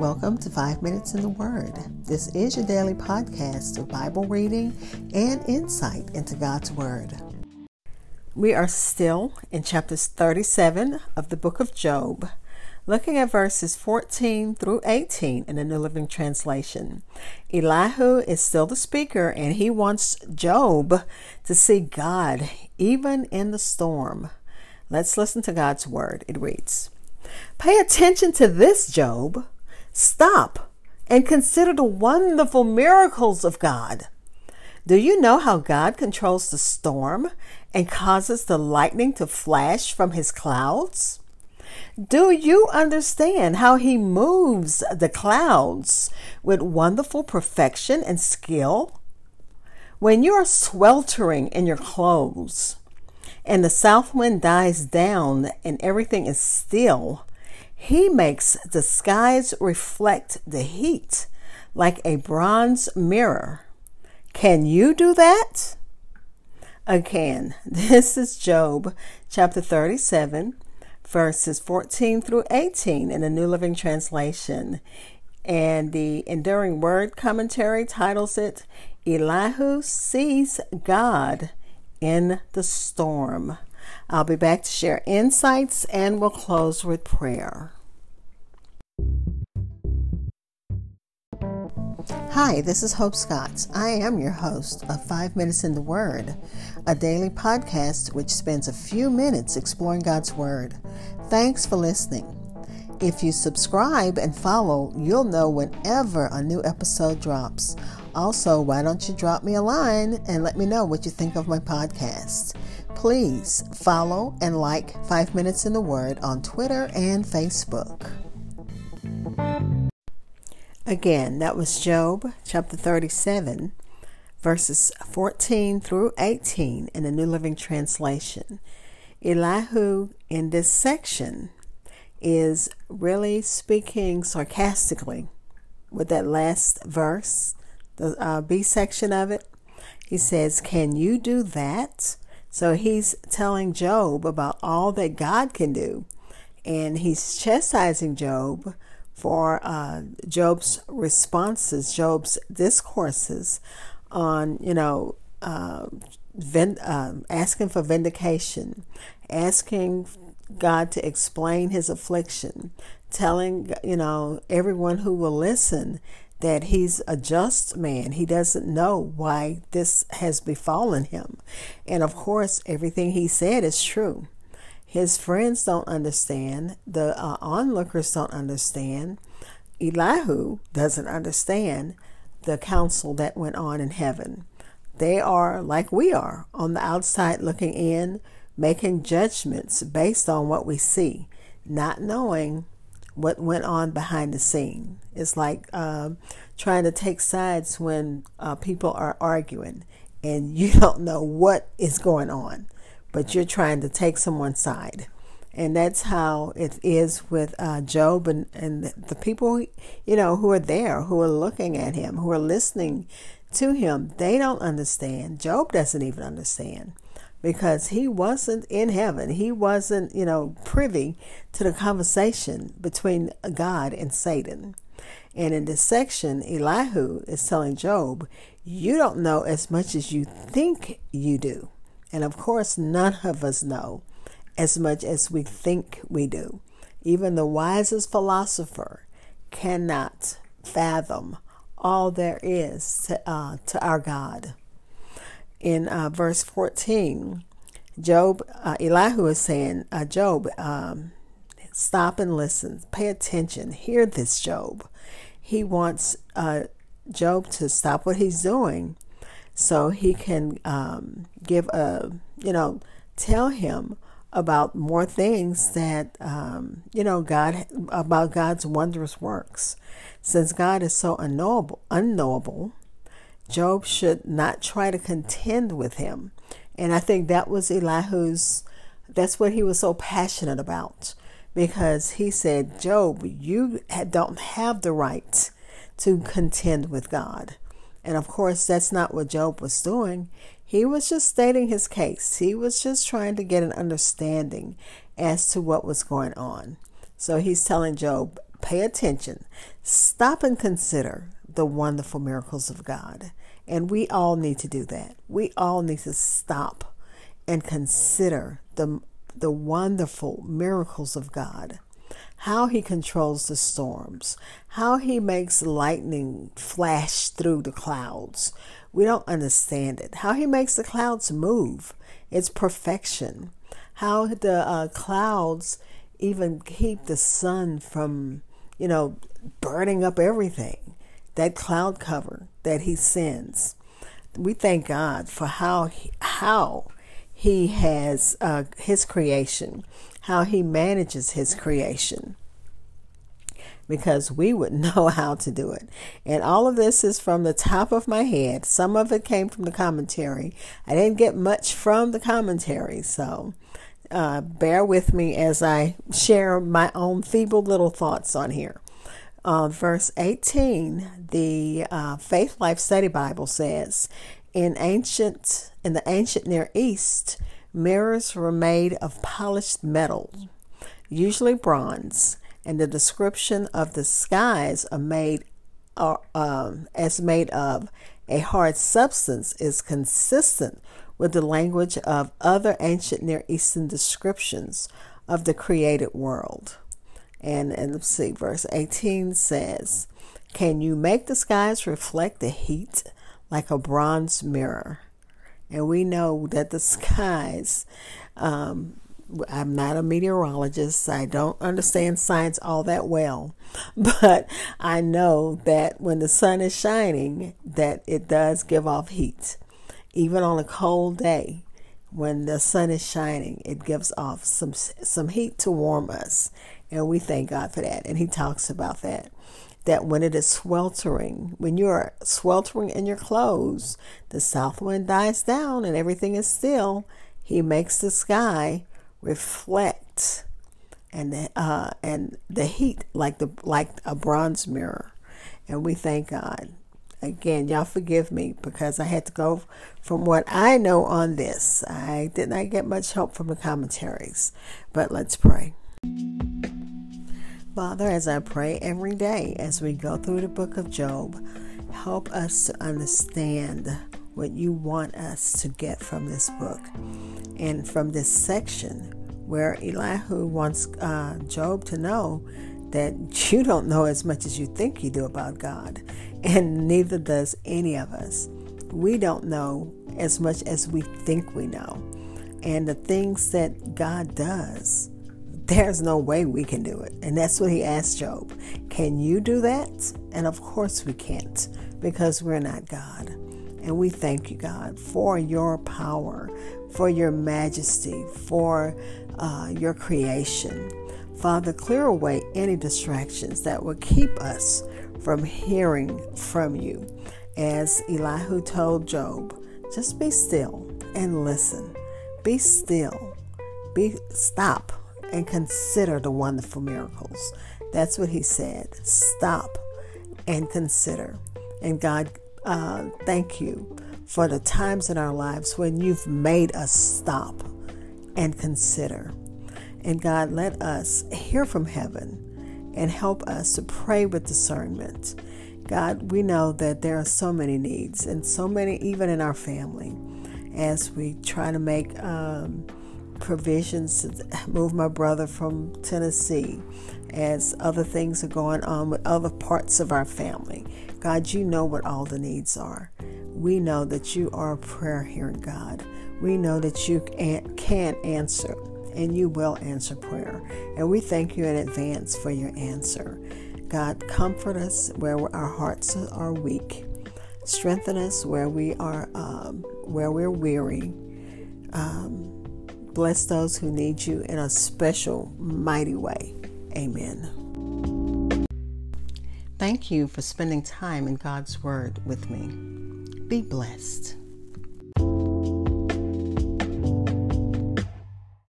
Welcome to Five Minutes in the Word. This is your daily podcast of Bible reading and insight into God's Word. We are still in chapters 37 of the book of Job, looking at verses 14 through 18 in the New Living Translation. Elihu is still the speaker, and he wants Job to see God even in the storm. Let's listen to God's Word. It reads Pay attention to this, Job. Stop and consider the wonderful miracles of God. Do you know how God controls the storm and causes the lightning to flash from his clouds? Do you understand how he moves the clouds with wonderful perfection and skill? When you are sweltering in your clothes and the south wind dies down and everything is still, he makes the skies reflect the heat like a bronze mirror. Can you do that? Again, this is Job chapter 37, verses 14 through 18 in the New Living Translation. And the Enduring Word Commentary titles it Elihu Sees God in the Storm. I'll be back to share insights and we'll close with prayer. Hi, this is Hope Scott. I am your host of Five Minutes in the Word, a daily podcast which spends a few minutes exploring God's Word. Thanks for listening. If you subscribe and follow, you'll know whenever a new episode drops. Also, why don't you drop me a line and let me know what you think of my podcast? Please follow and like Five Minutes in the Word on Twitter and Facebook. Again, that was Job chapter 37, verses 14 through 18 in the New Living Translation. Elihu in this section is really speaking sarcastically with that last verse, the uh, B section of it. He says, Can you do that? So he's telling Job about all that God can do. And he's chastising Job for uh, Job's responses, Job's discourses on, you know, uh, uh, asking for vindication, asking God to explain his affliction, telling, you know, everyone who will listen that he's a just man. He doesn't know why this has befallen him. And of course, everything he said is true. His friends don't understand. The uh, onlookers don't understand. Elihu doesn't understand the council that went on in heaven. They are like we are on the outside looking in, making judgments based on what we see, not knowing what went on behind the scene. It's like uh, trying to take sides when uh, people are arguing and you don't know what is going on, but you're trying to take someone's side. And that's how it is with uh, Job and, and the people, you know, who are there, who are looking at him, who are listening to him. They don't understand. Job doesn't even understand because he wasn't in heaven. He wasn't, you know, privy to the conversation between God and Satan. And in this section, Elihu is telling Job, You don't know as much as you think you do. And of course, none of us know as much as we think we do. Even the wisest philosopher cannot fathom all there is to, uh, to our God in uh, verse 14, Job, uh, Elihu is saying, uh, Job, um, stop and listen, pay attention, hear this, Job. He wants uh, Job to stop what he's doing so he can um, give a, you know, tell him about more things that, um, you know, God, about God's wondrous works. Since God is so unknowable, unknowable, Job should not try to contend with him. And I think that was Elihu's, that's what he was so passionate about. Because he said, Job, you don't have the right to contend with God. And of course, that's not what Job was doing. He was just stating his case. He was just trying to get an understanding as to what was going on. So he's telling Job, pay attention, stop and consider the wonderful miracles of God. And we all need to do that. We all need to stop and consider the, the wonderful miracles of God. How he controls the storms, how he makes lightning flash through the clouds. We don't understand it. How he makes the clouds move. It's perfection. How the uh, clouds even keep the sun from, you know, burning up everything that cloud cover that he sends. We thank God for how he, how he has uh, his creation, how he manages his creation. Because we would know how to do it. And all of this is from the top of my head. Some of it came from the commentary. I didn't get much from the commentary, so uh, bear with me as I share my own feeble little thoughts on here uh, verse 18, the uh, Faithlife Study Bible says, in ancient in the ancient Near East, mirrors were made of polished metal, usually bronze, and the description of the skies are made um, as made of a hard substance is consistent with the language of other ancient Near Eastern descriptions of the created world. And, and let's see, verse 18 says, Can you make the skies reflect the heat like a bronze mirror? And we know that the skies, um, I'm not a meteorologist. I don't understand science all that well, but I know that when the sun is shining, that it does give off heat. Even on a cold day, when the sun is shining, it gives off some some heat to warm us. And we thank God for that. And he talks about that. That when it is sweltering, when you are sweltering in your clothes, the south wind dies down and everything is still. He makes the sky reflect and the, uh, and the heat like the like a bronze mirror. And we thank God. Again, y'all forgive me because I had to go from what I know on this. I did not get much help from the commentaries. But let's pray. Father, as I pray every day as we go through the book of Job, help us to understand what you want us to get from this book. And from this section where Elihu wants uh, Job to know that you don't know as much as you think you do about God, and neither does any of us. We don't know as much as we think we know. And the things that God does, there's no way we can do it. And that's what he asked Job. Can you do that? And of course we can't because we're not God. And we thank you, God, for your power, for your majesty, for uh, your creation. Father, clear away any distractions that will keep us from hearing from you. As Elihu told Job, just be still and listen. Be still. Be stop and consider the wonderful miracles. That's what he said. Stop and consider. And God, uh, thank you for the times in our lives when you've made us stop and consider. And God, let us hear from heaven and help us to pray with discernment. God, we know that there are so many needs and so many, even in our family, as we try to make um, provisions to move my brother from Tennessee as other things are going on with other parts of our family. God, you know what all the needs are. We know that you are a prayer hearing God. We know that you can answer and you will answer prayer. And we thank you in advance for your answer. God, comfort us where our hearts are weak. Strengthen us where we are, um, where we're weary. Um, Bless those who need you in a special, mighty way. Amen. Thank you for spending time in God's Word with me. Be blessed.